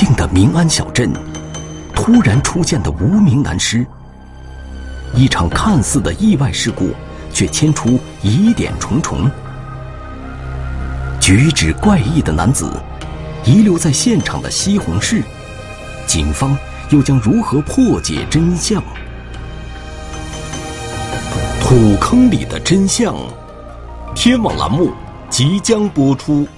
静的民安小镇，突然出现的无名男尸。一场看似的意外事故，却牵出疑点重重。举止怪异的男子，遗留在现场的西红柿，警方又将如何破解真相？土坑里的真相，天网栏目即将播出。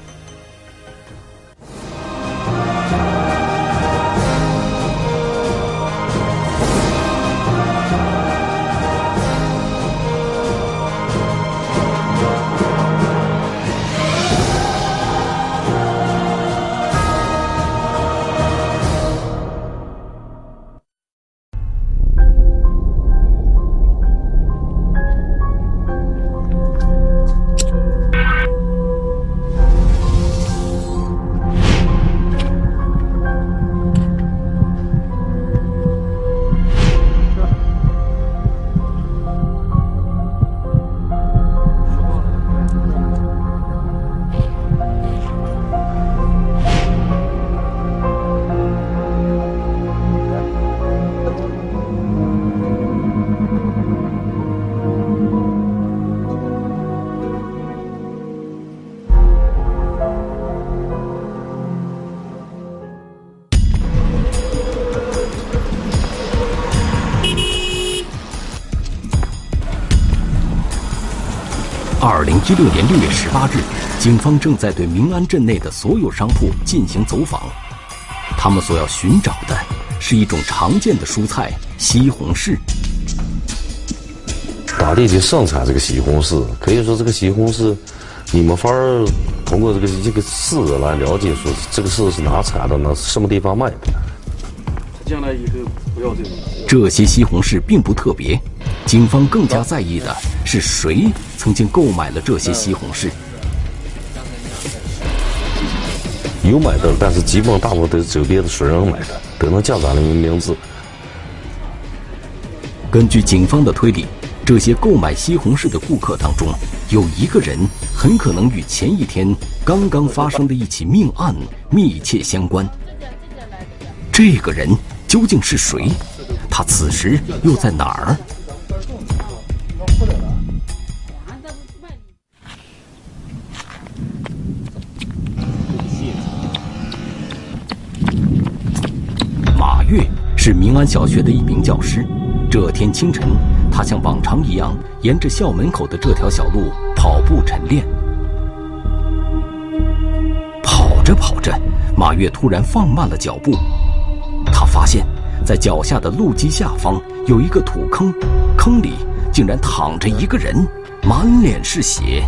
一六年六月十八日，警方正在对明安镇内的所有商铺进行走访。他们所要寻找的是一种常见的蔬菜——西红柿。当地就盛产这个西红柿，可以说这个西红柿，你没法儿通过这个这个柿子来了解说这个柿子是哪产的，那什么地方卖的。将来以后不要这种。这些西红柿并不特别，警方更加在意的是谁曾经购买了这些西红柿。有买的，但是基本大部分都是周边的熟人买的，都能叫咱的名字。根据警方的推理，这些购买西红柿的顾客当中，有一个人很可能与前一天刚刚发生的一起命案密切相关。这个人究竟是谁？他此时又在哪儿？月是明安小学的一名教师。这天清晨，他像往常一样，沿着校门口的这条小路跑步晨练。跑着跑着，马月突然放慢了脚步。他发现，在脚下的路基下方有一个土坑，坑里竟然躺着一个人，满脸是血。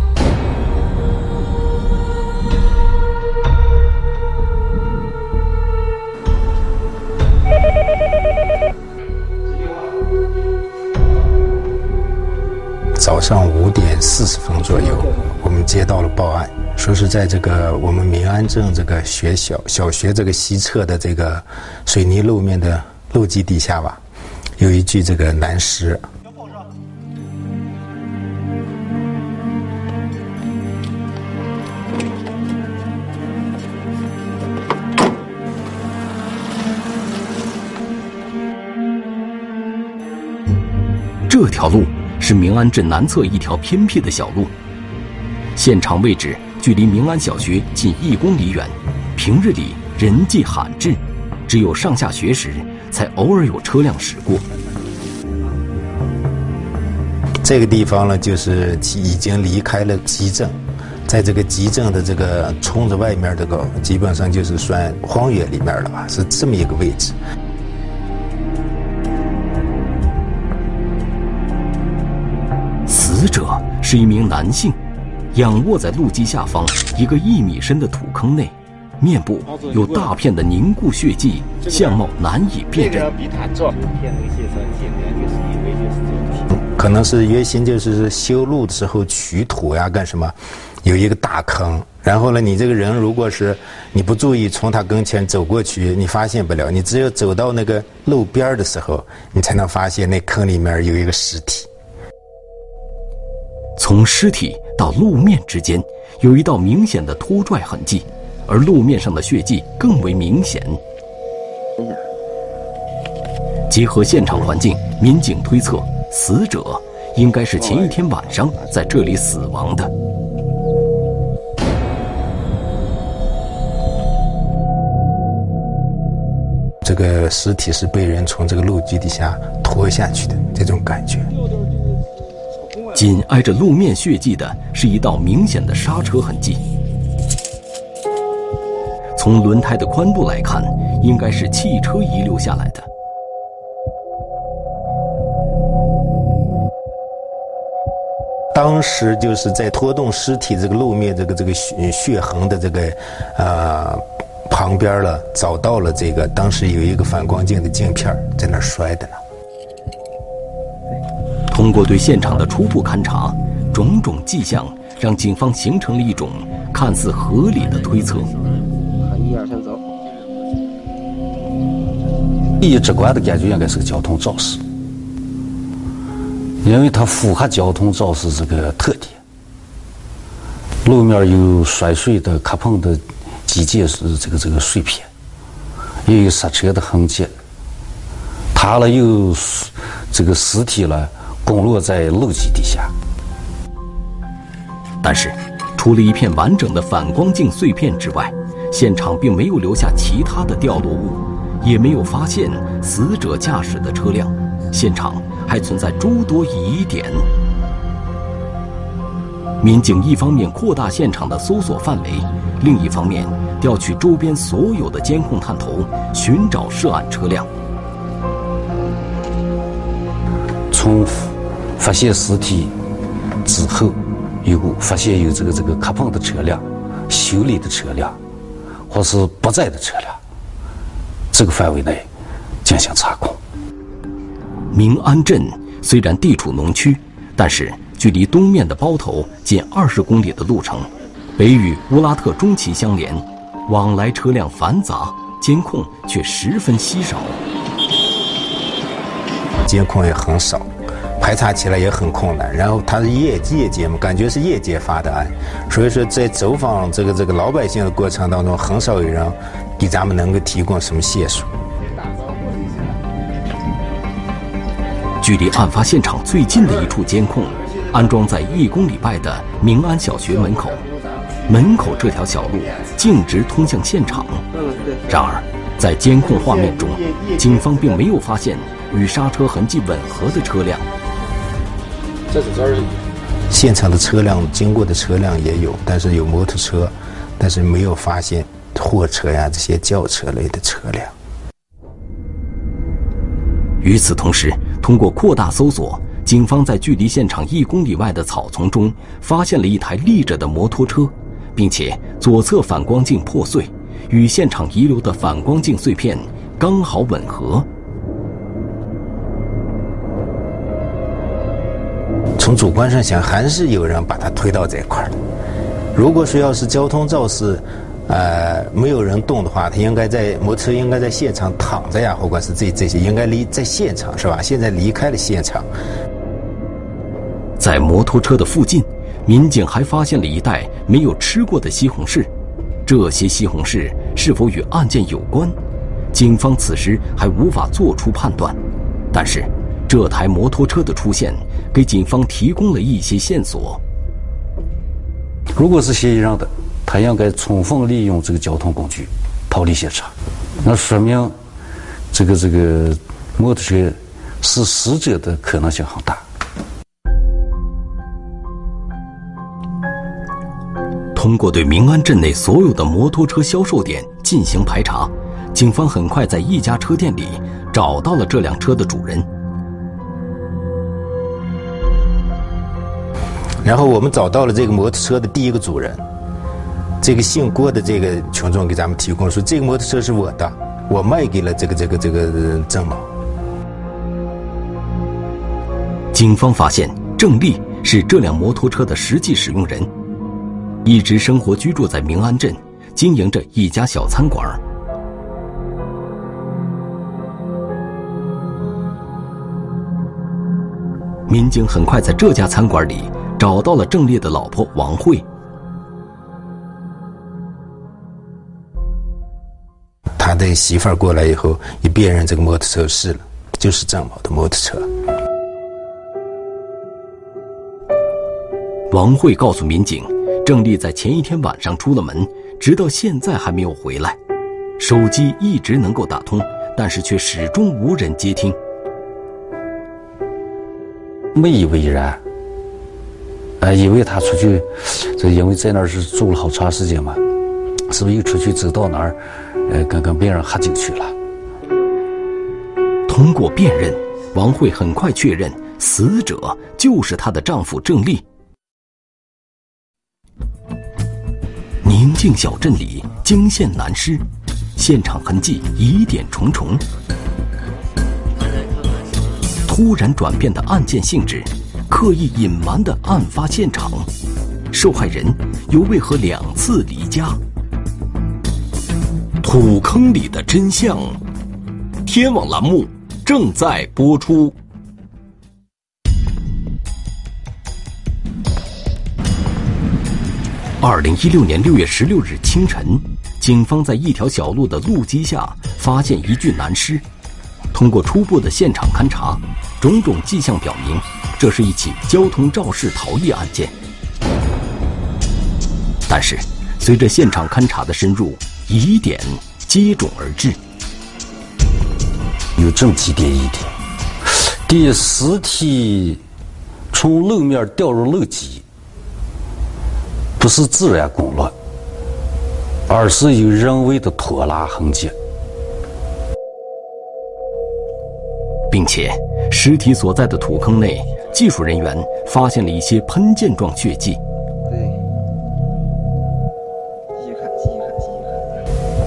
早上五点四十分左右，我们接到了报案，说是在这个我们民安镇这个学校小学这个西侧的这个水泥路面的路基底下吧，有一具这个男尸。这条路。是明安镇南侧一条偏僻的小路，现场位置距离明安小学近一公里远，平日里人迹罕至，只有上下学时才偶尔有车辆驶过。这个地方呢，就是已经离开了集镇，在这个集镇的这个村子外面，这个基本上就是算荒野里面了吧，是这么一个位置。死者是一名男性，仰卧在路基下方一个一米深的土坑内，面部有大片的凝固血迹，相貌难以辨认。可能是原先就是修路的时候取土呀，干什么？有一个大坑，然后呢，你这个人如果是你不注意从他跟前走过去，你发现不了。你只有走到那个路边的时候，你才能发现那坑里面有一个尸体。从尸体到路面之间有一道明显的拖拽痕迹，而路面上的血迹更为明显。结合现场环境，民警推测，死者应该是前一天晚上在这里死亡的。这个尸体是被人从这个路基底下拖下去的，这种感觉。紧挨着路面血迹的是一道明显的刹车痕迹。从轮胎的宽度来看，应该是汽车遗留下来的。当时就是在拖动尸体这个路面这个这个血血痕的这个，呃。旁边了，找到了这个，当时有一个反光镜的镜片在那摔的呢。通过对现场的初步勘查，种种迹象让警方形成了一种看似合理的推测。看一二三，走。第一直观的感觉应该是个交通肇事，因为它符合交通肇事这个特点。路面有摔碎的、磕碰的。机件是这个这个碎片，也有刹车的痕迹，塌了有这个尸体了，滚落在路基底下。但是，除了一片完整的反光镜碎片之外，现场并没有留下其他的掉落物，也没有发现死者驾驶的车辆，现场还存在诸多疑点。民警一方面扩大现场的搜索范围，另一方面。调取周边所有的监控探头，寻找涉案车辆。从发现尸体之后，有发现有这个这个磕碰的车辆、修理的车辆，或是不在的车辆，这个范围内进行查控。明安镇虽然地处农区，但是距离东面的包头近二十公里的路程，北与乌拉特中旗相连。往来车辆繁杂，监控却十分稀少。监控也很少，排查起来也很困难。然后它是夜夜间嘛，感觉是夜间发的案，所以说在走访这个这个老百姓的过程当中，很少有人给咱们能够提供什么线索。距离案发现场最近的一处监控，安装在一公里外的明安小学门口。门口这条小路径直通向现场，然而，在监控画面中，警方并没有发现与刹车痕迹吻合的车辆。这是这儿现场的车辆经过的车辆也有，但是有摩托车，但是没有发现货车呀这些轿车类的车辆。与此同时，通过扩大搜索，警方在距离现场一公里外的草丛中发现了一台立着的摩托车。并且左侧反光镜破碎，与现场遗留的反光镜碎片刚好吻合。从主观上想，还是有人把它推到这块儿的如果说要是交通肇事，呃，没有人动的话，他应该在摩托车应该在现场躺着呀，或者是这这些应该离在现场是吧？现在离开了现场，在摩托车的附近。民警还发现了一袋没有吃过的西红柿，这些西红柿是否与案件有关？警方此时还无法做出判断。但是，这台摩托车的出现给警方提供了一些线索。如果是嫌疑人的，他应该充分利用这个交通工具逃离现场，那说明这个这个摩托车是死者的可能性很大。通过对明安镇内所有的摩托车销售点进行排查，警方很快在一家车店里找到了这辆车的主人。然后我们找到了这个摩托车的第一个主人，这个姓郭的这个群众给咱们提供说，这个摩托车是我的，我卖给了这个这个这个郑某。警方发现郑丽是这辆摩托车的实际使用人。一直生活居住在明安镇，经营着一家小餐馆。民警很快在这家餐馆里找到了郑烈的老婆王慧。他他的媳妇儿过来以后，一辨认这个摩托车是了，就是郑某的摩托车。王慧告诉民警，郑丽在前一天晚上出了门，直到现在还没有回来，手机一直能够打通，但是却始终无人接听。没以为然，呃，以为他出去，这因为在那儿是住了好长时间嘛，是不是又出去走到哪儿，呃，跟跟别人喝酒去了？通过辨认，王慧很快确认死者就是她的丈夫郑丽。宁静小镇里惊现男尸，现场痕迹疑点重重。突然转变的案件性质，刻意隐瞒的案发现场，受害人又为何两次离家？土坑里的真相，天网栏目正在播出。二零一六年六月十六日清晨，警方在一条小路的路基下发现一具男尸。通过初步的现场勘查，种种迹象表明，这是一起交通肇事逃逸案件。但是，随着现场勘查的深入，疑点接踵而至。有这么几点疑点：第一，尸体从路面掉入路基，不是自然滚落，而是有人为的拖拉痕迹。并且，尸体所在的土坑内，技术人员发现了一些喷溅状血迹。对。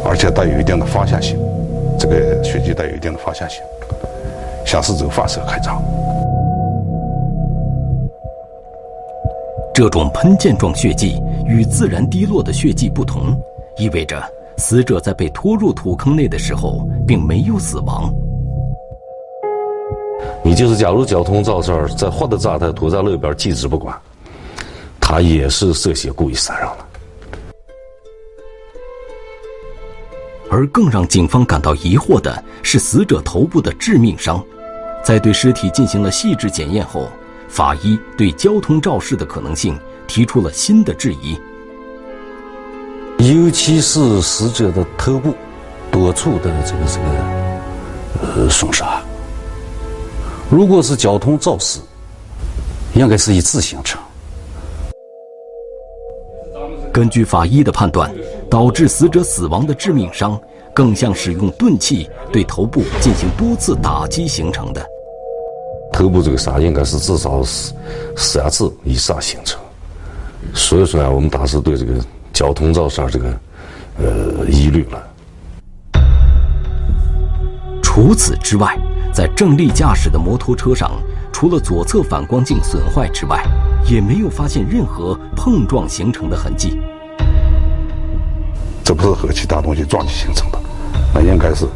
而且带有一定的方向性，这个血迹带有一定的方向性，像是走发射开张。这种喷溅状血迹与自然滴落的血迹不同，意味着死者在被拖入土坑内的时候并没有死亡。你就是，假如交通肇事，在活的状态拖在路边，记之不管，他也是涉嫌故意杀人了。而更让警方感到疑惑的是，死者头部的致命伤，在对尸体进行了细致检验后，法医对交通肇事的可能性提出了新的质疑。尤其是死者的头部多处的这个这个呃损伤。如果是交通肇事，应该是一次形成。根据法医的判断，导致死者死亡的致命伤，更像使用钝器对头部进行多次打击形成的。头部这个伤应该是至少是三次以上形成，所以说呢，我们当时对这个交通肇事这个呃疑虑了。除此之外。在郑丽驾驶的摩托车上，除了左侧反光镜损坏之外，也没有发现任何碰撞形成的痕迹。这不是和其他东西撞击形成的，那应该是，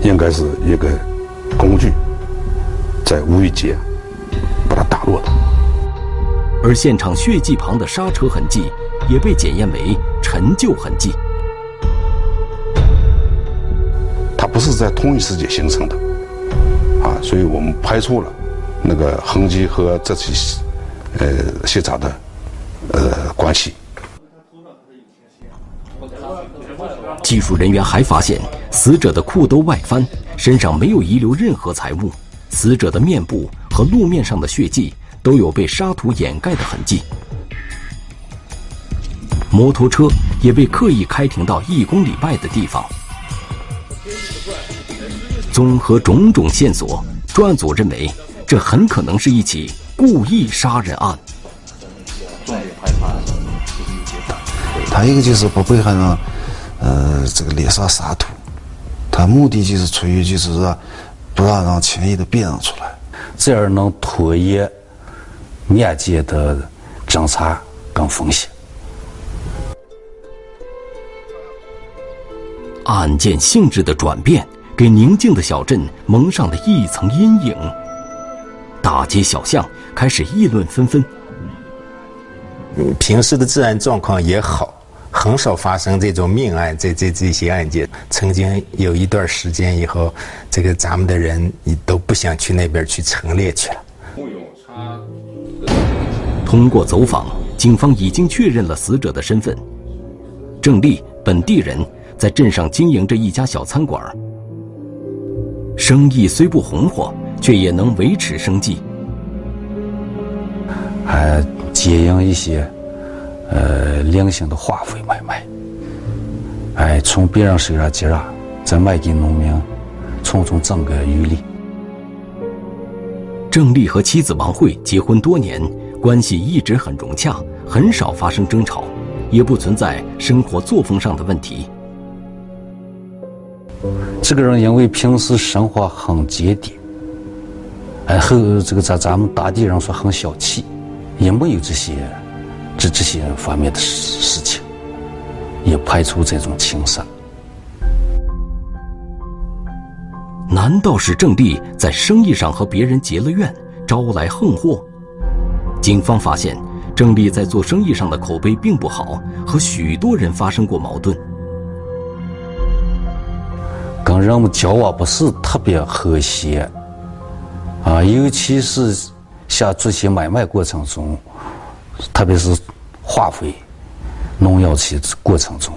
应该是一个工具在无意间把它打落的。而现场血迹旁的刹车痕迹也被检验为陈旧痕迹。不是在同一时间形成的，啊，所以我们排除了那个痕迹和这起呃现场的呃关系。技术人员还发现，死者的裤兜外翻，身上没有遗留任何财物，死者的面部和路面上的血迹都有被沙土掩盖的痕迹，摩托车也被刻意开停到一公里外的地方。综合种种线索，专案组认为，这很可能是一起故意杀人案。他一个就是不被害人，呃，这个脸上撒土，他目的就是出于就是说，不让让轻易的辨认出来，这样能拖延案件的侦查跟风险。案件性质的转变。给宁静的小镇蒙上了一层阴影，大街小巷开始议论纷纷。平时的治安状况也好，很少发生这种命案，这这这些案件。曾经有一段时间以后，这个咱们的人你都不想去那边去陈列去了。通过走访，警方已经确认了死者的身份。郑丽，本地人，在镇上经营着一家小餐馆，生意虽不红火，却也能维持生计。还接应一些，呃，零星的化肥买卖。哎，从别人手上接了，再卖给农民，从中挣个余利。郑丽和妻子王慧结婚多年，关系一直很融洽，很少发生争吵，也不存在生活作风上的问题。这个人因为平时生活很节俭，然，后这个在咱们当地人说很小气。也没有这些，这这些方面的事事情，也排除这种情杀。难道是郑丽在生意上和别人结了怨，招来横祸？警方发现，郑丽在做生意上的口碑并不好，和许多人发生过矛盾，跟人们交往不是特别和谐，啊，尤其是。像这些买卖过程中，特别是化肥、农药期过程中，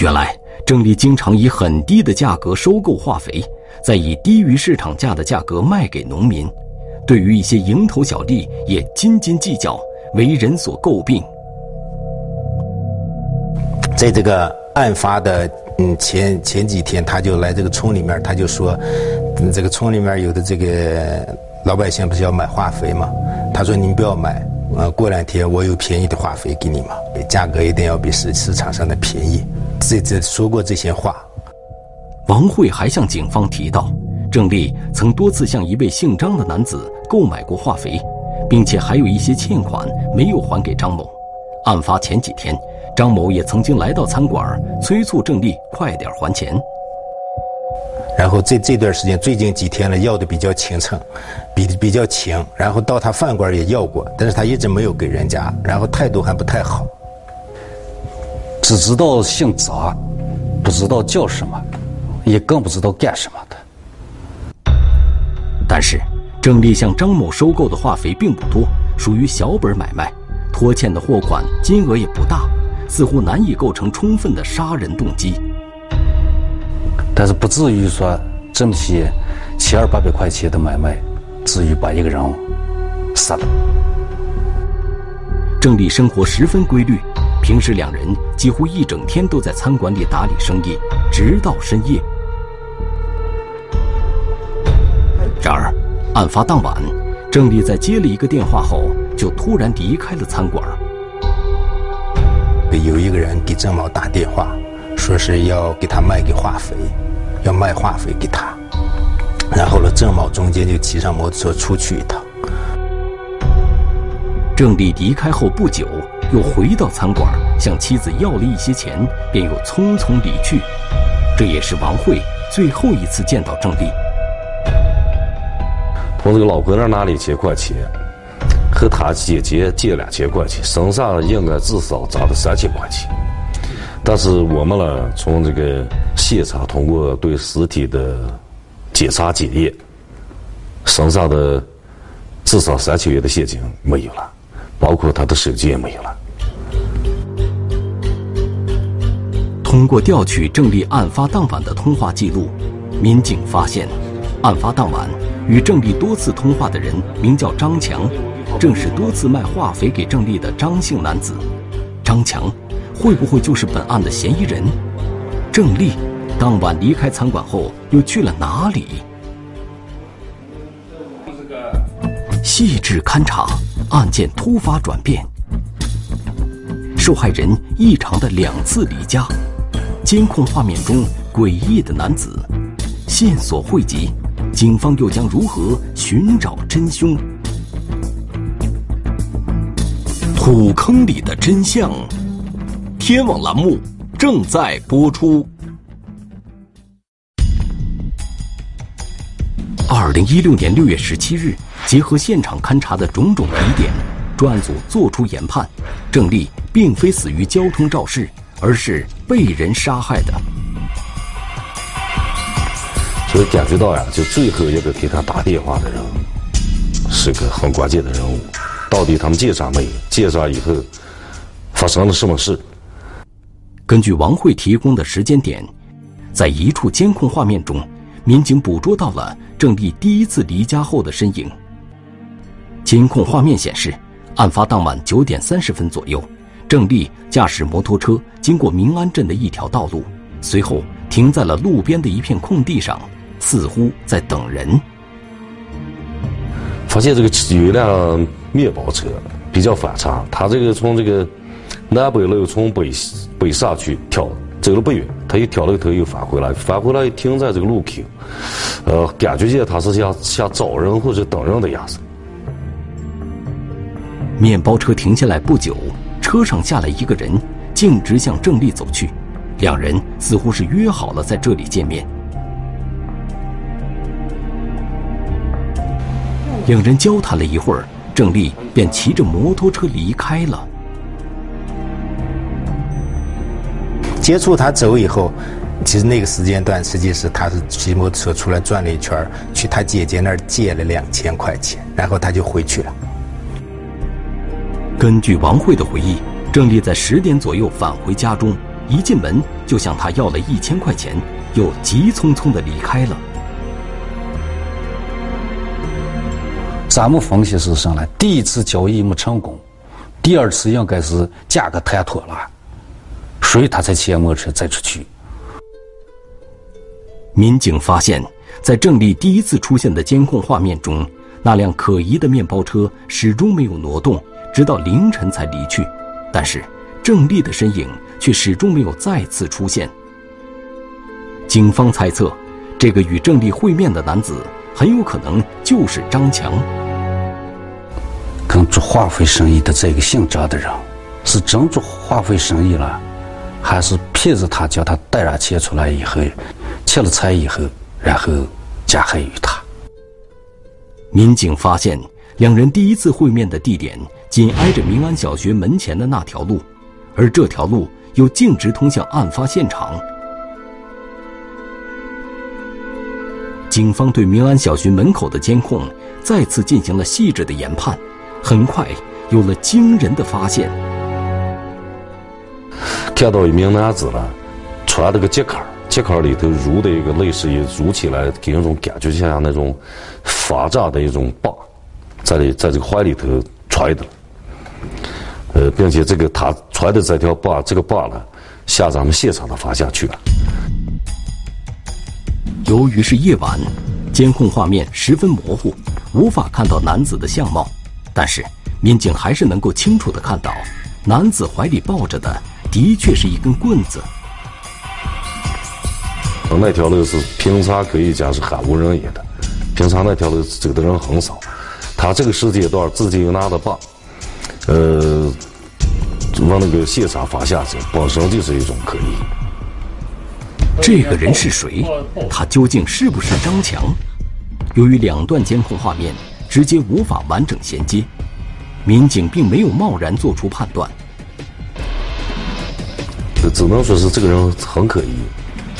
原来郑丽经常以很低的价格收购化肥，再以低于市场价的价格卖给农民。对于一些蝇头小利，也斤斤计较，为人所诟病。在这个案发的嗯前前几天，他就来这个村里面，他就说，这个村里面有的这个。老百姓不是要买化肥吗？他说：“您不要买，呃，过两天我有便宜的化肥给你嘛，价格一定要比市市场上的便宜。”这这说过这些话。王慧还向警方提到，郑丽曾多次向一位姓张的男子购买过化肥，并且还有一些欠款没有还给张某。案发前几天，张某也曾经来到餐馆催促郑丽快点还钱。然后这这段时间，最近几天了，要的比较勤诚，比比较勤。然后到他饭馆也要过，但是他一直没有给人家，然后态度还不太好。只知道姓张，不知道叫什么，也更不知道干什么的。但是郑丽向张某收购的化肥并不多，属于小本买卖，拖欠的货款金额也不大，似乎难以构成充分的杀人动机。但是不至于说这么些七二八百块钱的买卖，至于把一个人杀了。郑丽生活十分规律，平时两人几乎一整天都在餐馆里打理生意，直到深夜。然而，案发当晚，郑丽在接了一个电话后，就突然离开了餐馆。有一个人给郑某打电话，说是要给他卖给化肥。要卖化肥给他，然后呢，郑某中间就骑上摩托车出去一趟。郑丽离开后不久，又回到餐馆，向妻子要了一些钱，便又匆匆离去。这也是王慧最后一次见到郑丽。从这个老哥那拿了一千块钱，和他姐姐借两千块钱，身上应该至少砸了三千块钱。但是我们呢，从这个现场通过对尸体的检查检验，身上的至少三千元的现金没有了，包括他的手机也没有了。通过调取郑丽案发当晚的通话记录，民警发现，案发当晚与郑丽多次通话的人名叫张强，正是多次卖化肥给郑丽的张姓男子。张强。会不会就是本案的嫌疑人？郑丽当晚离开餐馆后又去了哪里？细致勘查，案件突发转变。受害人异常的两次离家，监控画面中诡异的男子，线索汇集，警方又将如何寻找真凶？土坑里的真相。天网栏目正在播出。二零一六年六月十七日，结合现场勘查的种种疑点，专案组作出研判，郑丽并非死于交通肇事，而是被人杀害的。所以感觉到呀，就最后一个给他打电话的人，是个很关键的人物。到底他们见上没？见上以后发生了什么事？根据王慧提供的时间点，在一处监控画面中，民警捕捉到了郑丽第一次离家后的身影。监控画面显示，案发当晚九点三十分左右，郑丽驾驶摩托车经过民安镇的一条道路，随后停在了路边的一片空地上。似乎在等人。发现这个有一辆面包车比较反常，他这个从这个南北路从北北上去跳，走了不远，他又调了个头又返回来，返回来停在这个路口，呃，感觉见他是像像找人或者等人的样子。面包车停下来不久，车上下来一个人，径直向郑丽走去，两人似乎是约好了在这里见面。两人交谈了一会儿，郑丽便骑着摩托车离开了。接触他走以后，其实那个时间段，实际是他是骑摩托车出来转了一圈，去他姐姐那儿借了两千块钱，然后他就回去了。根据王慧的回忆，郑丽在十点左右返回家中，一进门就向他要了一千块钱，又急匆匆的离开了。咱们分析是什么呢？第一次交易没成功，第二次应该是价格谈妥了，所以他才骑摩托车再出去。民警发现，在郑丽第一次出现的监控画面中，那辆可疑的面包车始终没有挪动，直到凌晨才离去。但是，郑丽的身影却始终没有再次出现。警方猜测，这个与郑丽会面的男子很有可能就是张强。跟做化肥生意的这个姓张的人，是真做化肥生意了，还是骗着他叫他带上钱出来以后，切了财以后，然后加害于他？民警发现，两人第一次会面的地点紧挨着民安小学门前的那条路，而这条路又径直通向案发现场。警方对民安小学门口的监控再次进行了细致的研判。很快有了惊人的发现，看到一名男子了，穿了个夹克，夹克里头撸的一个类似于撸起来给人一种感觉，就像那种发炸的一种棒，在里在这个怀里头揣的，呃，并且这个他揣的这条棒，这个棒呢，向咱们现场的方向去了。由于是夜晚，监控画面十分模糊，无法看到男子的相貌。但是，民警还是能够清楚的看到，男子怀里抱着的的确是一根棍子。那条路是平常可以讲是很无人烟的，平常那条路走的人很少。他这个时间段自己又拿着棒，呃，往那个现场方向走，本身就是一种可疑。这个人是谁？他究竟是不是张强？由于两段监控画面。直接无法完整衔接，民警并没有贸然做出判断。只能说是这个人很可疑，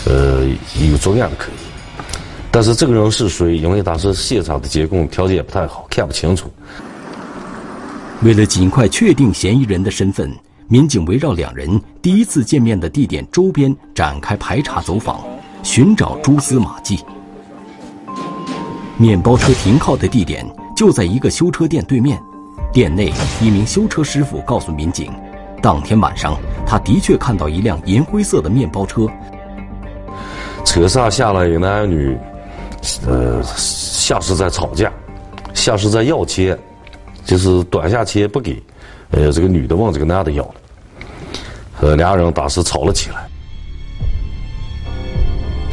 呃，有作案的可疑。但是这个人是谁？因为当时现场的监控条件不太好，看不清楚。为了尽快确定嫌疑人的身份，民警围绕两人第一次见面的地点周边展开排查走访，寻找蛛丝马迹。面包车停靠的地点就在一个修车店对面，店内一名修车师傅告诉民警，当天晚上他的确看到一辆银灰色的面包车，车上下来一男女，呃，像是在吵架，像是在要钱，就是短下钱不给，呃，这个女的往这个男的要了，呃，俩人当时吵了起来，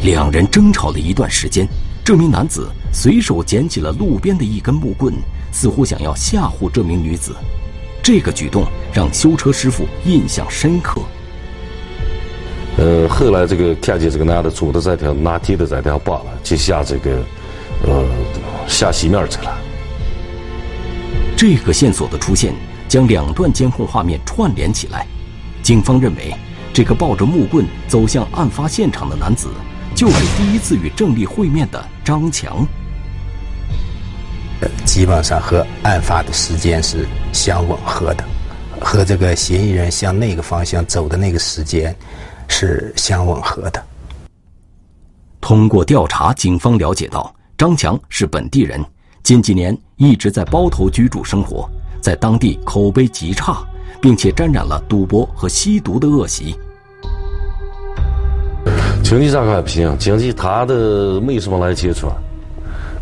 两人争吵了一段时间。这名男子随手捡起了路边的一根木棍，似乎想要吓唬这名女子。这个举动让修车师傅印象深刻。呃，后来这个看见这个男的拄的这条拿铁的这条把了，就下这个呃下西面去了。这个线索的出现，将两段监控画面串联起来。警方认为，这个抱着木棍走向案发现场的男子，就是第一次与郑丽会面的张强。基本上和案发的时间是相吻合的，和这个嫌疑人向那个方向走的那个时间是相吻合的。通过调查，警方了解到张强是本地人，近几年一直在包头居住生活，在当地口碑极差，并且沾染了赌博和吸毒的恶习。经济上还不行，经济他的没什么来接触，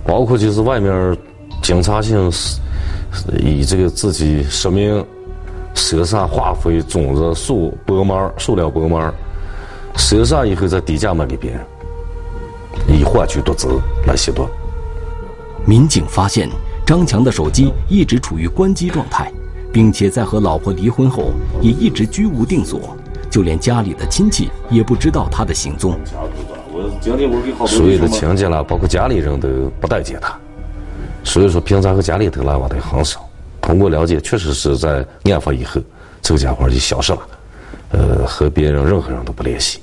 包括就是外面。警察性以这个自己实名赊上化肥、种子、树薄膜、塑料薄膜，赊上以后再低价卖给别人，以换取毒资来吸毒。民警发现张强的手机一直处于关机状态，并且在和老婆离婚后也一直居无定所，就连家里的亲戚也不知道他的行踪。所有的亲戚了，包括家里人都不待见他。所以说，平常和家里头来往的很少。通过了解，确实是在案发以后，这个家伙就消失了，呃，和别人任何人都不联系。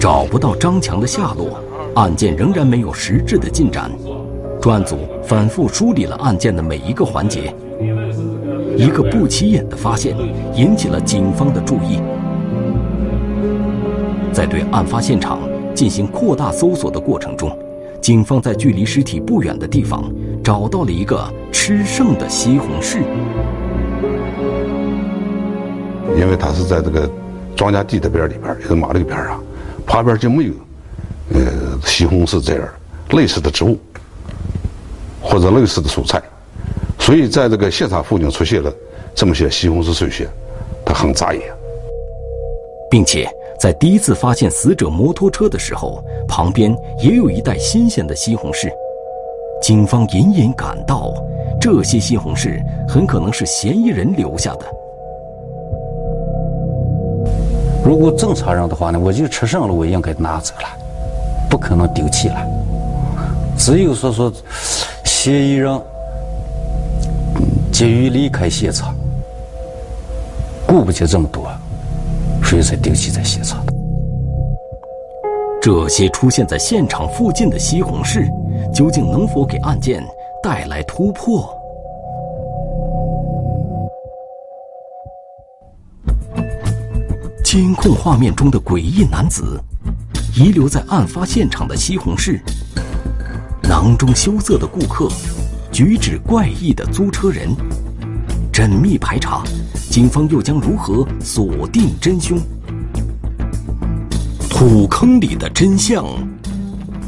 找不到张强的下落，案件仍然没有实质的进展。专案组反复梳理了案件的每一个环节，一个不起眼的发现引起了警方的注意。在对案发现场进行扩大搜索的过程中。警方在距离尸体不远的地方找到了一个吃剩的西红柿，因为它是在这个庄稼地的边里边，也是马路边上，旁边就没有呃西红柿这样类似的植物或者类似的蔬菜，所以在这个现场附近出现了这么些西红柿碎屑，它很扎眼，并且。在第一次发现死者摩托车的时候，旁边也有一袋新鲜的西红柿。警方隐隐感到，这些西红柿很可能是嫌疑人留下的。如果正常人的话呢，我就吃剩了，我应该拿走了，不可能丢弃了。只有说说，嫌疑人急于离开现场，顾不及这么多。所以才丢弃在现场。这些出现在现场附近的西红柿，究竟能否给案件带来突破？监控画面中的诡异男子，遗留在案发现场的西红柿，囊中羞涩的顾客，举止怪异的租车人，缜密排查。警方又将如何锁定真凶？土坑里的真相，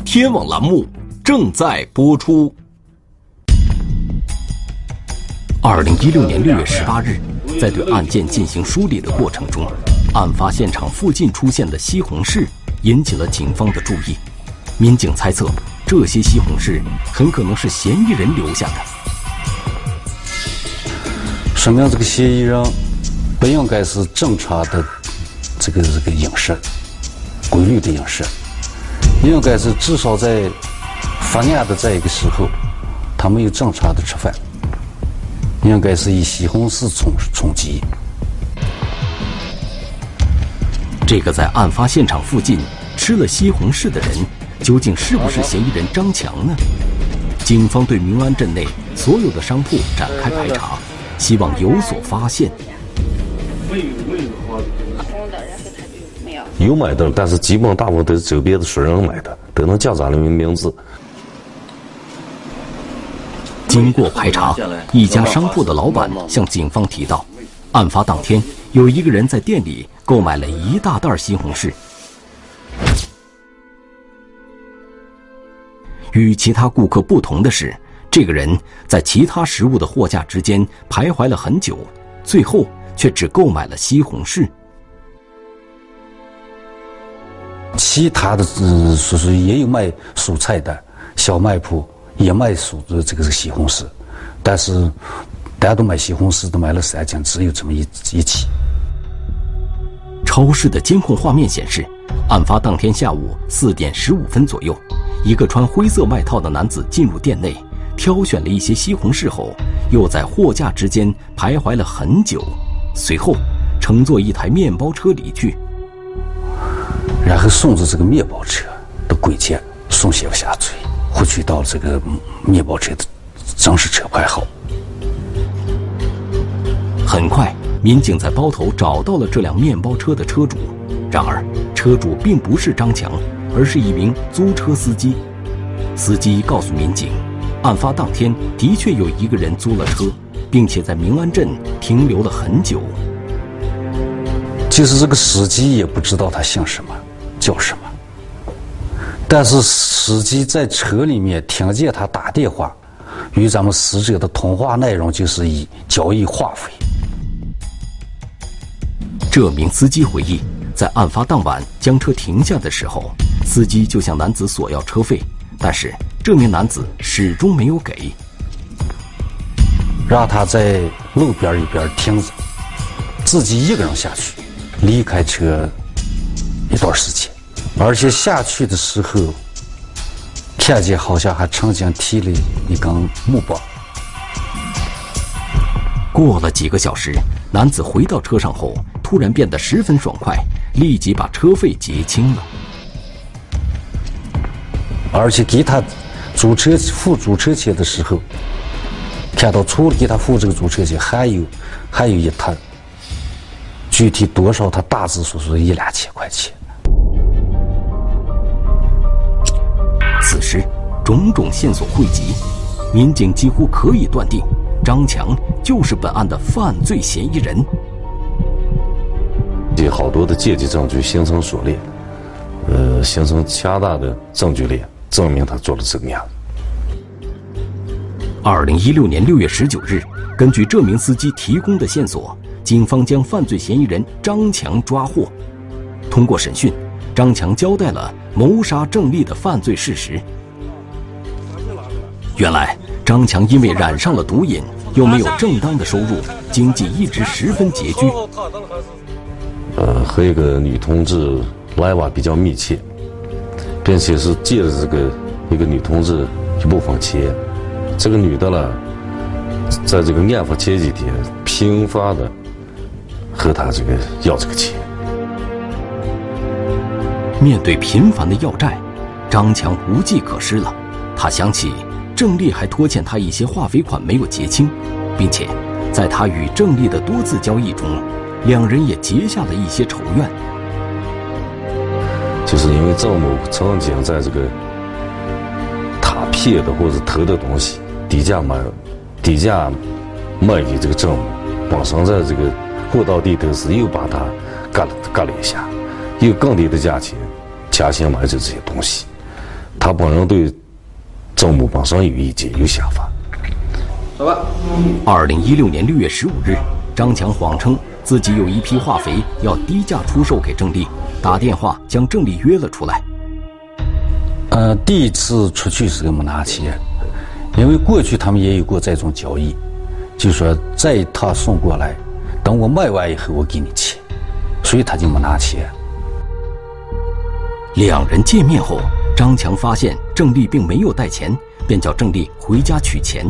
天网栏目正在播出。二零一六年六月十八日，在对案件进行梳理的过程中，案发现场附近出现的西红柿引起了警方的注意。民警猜测，这些西红柿很可能是嫌疑人留下的。说明这个嫌疑人不应该是正常的这个这个饮食，规律的饮食，应该是至少在发案的这一个时候，他没有正常的吃饭，应该是以西红柿充充饥。这个在案发现场附近吃了西红柿的人，究竟是不是嫌疑人张强呢？警方对明安镇内所有的商铺展开排查。希望有所发现。没有。买的，但是基本大部分都是周边的熟人买的，都能叫咱的名字。经过排查，一家商铺的老板向警方提到，案发当天有一个人在店里购买了一大袋西红柿。与其他顾客不同的是。这个人在其他食物的货架之间徘徊了很久，最后却只购买了西红柿。其他的，嗯，说是也有卖蔬菜的小卖铺，也卖蔬这个是西红柿，但是大家都买西红柿，都买了三斤，只有这么一一起。超市的监控画面显示，案发当天下午四点十五分左右，一个穿灰色外套的男子进入店内。挑选了一些西红柿后，又在货架之间徘徊了很久，随后乘坐一台面包车离去。然后顺着这个面包车的轨迹送媳妇下嘴，获取到了这个面包车的真实车牌号。很快，民警在包头找到了这辆面包车的车主，然而车主并不是张强，而是一名租车司机。司机告诉民警，案发当天的确有一个人租了车，并且在明安镇停留了很久。其实这个司机也不知道他姓什么。叫什么？但是司机在车里面听见他打电话，与咱们死者的通话内容就是以交易话费。这名司机回忆，在案发当晚将车停下的时候，司机就向男子索要车费，但是这名男子始终没有给，让他在路边一边停着，自己一个人下去，离开车一段时间。而且下去的时候，看见好像还曾经提了一根木棒。过了几个小时，男子回到车上后，突然变得十分爽快，立即把车费结清了。而且给他租车付租车钱的时候，看到除了给他付这个租车钱，还有还有一摊，具体多少他大致说是一两千块钱。此时，种种线索汇集，民警几乎可以断定，张强就是本案的犯罪嫌疑人。有好多的间接证据形成锁链，呃，形成强大的证据链，证明他做了这个案。二零一六年六月十九日，根据这名司机提供的线索，警方将犯罪嫌疑人张强抓获。通过审讯。张强交代了谋杀郑丽的犯罪事实。原来，张强因为染上了毒瘾，又没有正当的收入，经济一直十分拮据。呃，和一个女同志来往比较密切，并且是借了这个一个女同志一部分钱。这个女的呢，在这个案发前几天，频繁的和他这个要这个钱。面对频繁的要债，张强无计可施了。他想起郑丽还拖欠他一些化肥款没有结清，并且在他与郑丽的多次交易中，两人也结下了一些仇怨。就是因为赵某曾经在这个他骗的或者偷的东西低价买，低价卖给这个郑某，本身在这个货到地头时又把他割了割了一下，用更低的价钱。强行买走这些东西，他本人对郑某本身有意见、有想法。走吧。二零一六年六月十五日，张强谎称自己有一批化肥要低价出售给郑丽，打电话将郑丽约了出来。呃，第一次出去时候没拿钱，因为过去他们也有过这种交易，就说这一趟送过来，等我卖完以后我给你钱，所以他就没拿钱。两人见面后，张强发现郑丽并没有带钱，便叫郑丽回家取钱。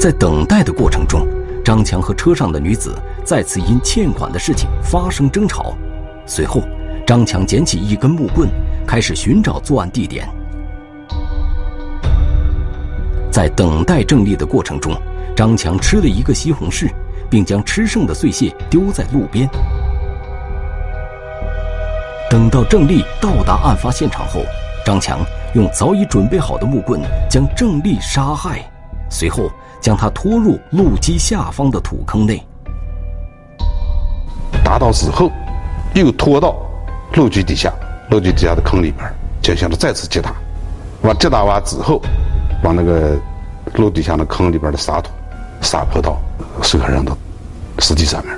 在等待的过程中，张强和车上的女子再次因欠款的事情发生争吵。随后，张强捡起一根木棍，开始寻找作案地点。在等待郑丽的过程中，张强吃了一个西红柿，并将吃剩的碎屑丢在路边。等到郑丽到达案发现场后，张强用早已准备好的木棍将郑丽杀害，随后将他拖入路基下方的土坑内。打倒之后，又拖到路基底下，路基底下的坑里边进行了再次击打。完击打完之后，把那个路底下的坑里边的沙土撒泼到受害人的尸体上面。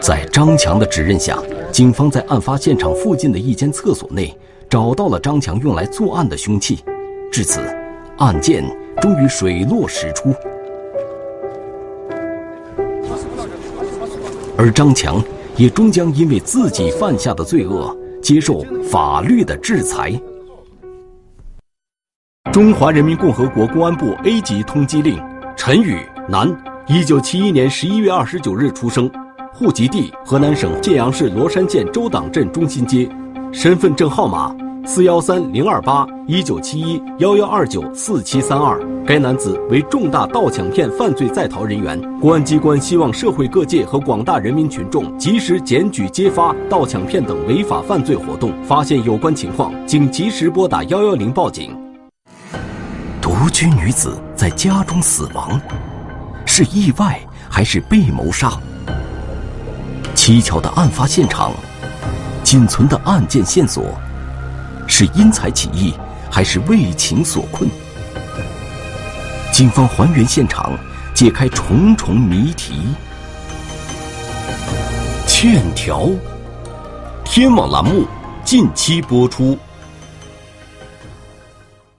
在张强的指认下，警方在案发现场附近的一间厕所内找到了张强用来作案的凶器。至此，案件终于水落石出。而张强也终将因为自己犯下的罪恶接受法律的制裁。中华人民共和国公安部 A 级通缉令：陈宇，男，一九七一年十一月二十九日出生，户籍地河南省建阳市罗山县周党镇中心街，身份证号码四幺三零二八一九七一幺幺二九四七三二。该男子为重大盗抢骗犯罪在逃人员，公安机关希望社会各界和广大人民群众及时检举揭发盗抢骗等违法犯罪活动，发现有关情况，请及时拨打幺幺零报警。独居女子在家中死亡，是意外还是被谋杀？蹊跷的案发现场，仅存的案件线索，是因财起意还是为情所困？警方还原现场，解开重重谜题。欠条，天网栏目近期播出。